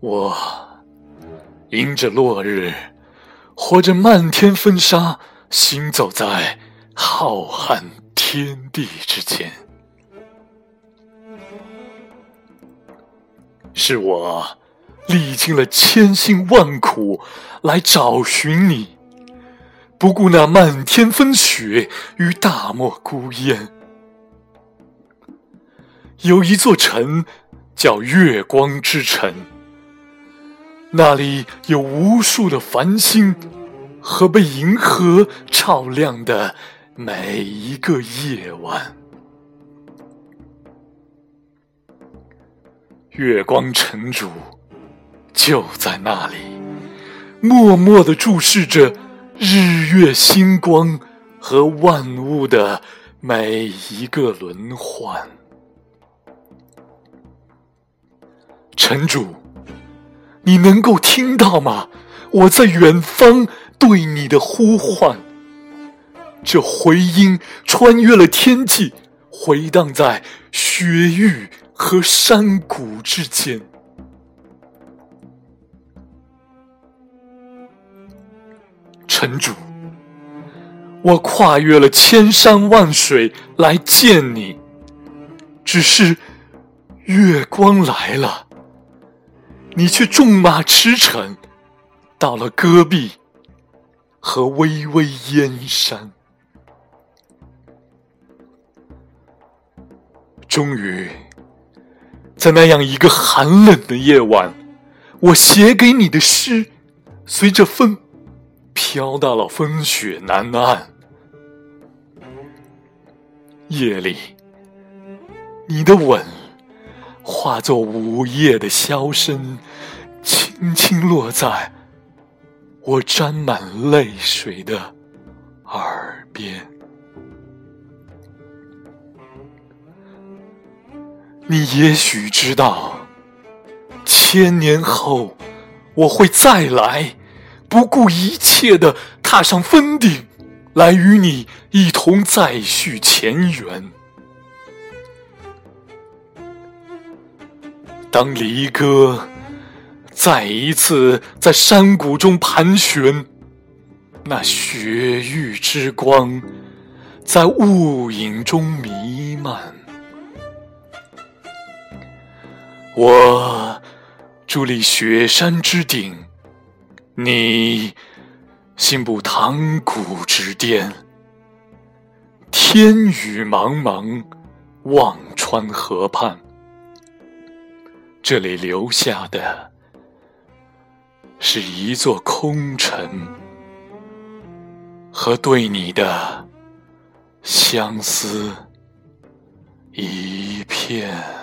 我迎着落日，或者漫天风沙，行走在浩瀚天地之间。是我历经了千辛万苦来找寻你，不顾那漫天风雪与大漠孤烟。有一座城叫月光之城。那里有无数的繁星和被银河照亮的每一个夜晚。月光城主就在那里，默默的注视着日月星光和万物的每一个轮换。城主。你能够听到吗？我在远方对你的呼唤，这回音穿越了天际，回荡在雪域和山谷之间。城主，我跨越了千山万水来见你，只是月光来了。你却纵马驰骋，到了戈壁和巍巍燕山。终于，在那样一个寒冷的夜晚，我写给你的诗，随着风飘到了风雪南岸。夜里，你的吻。化作午夜的箫声，轻轻落在我沾满泪水的耳边。你也许知道，千年后我会再来，不顾一切的踏上峰顶，来与你一同再续前缘。当离歌再一次在山谷中盘旋，那雪域之光在雾影中弥漫。我伫立雪山之顶，你信步塘谷之巅。天宇茫茫，望穿河畔。这里留下的是一座空城和对你的相思一片。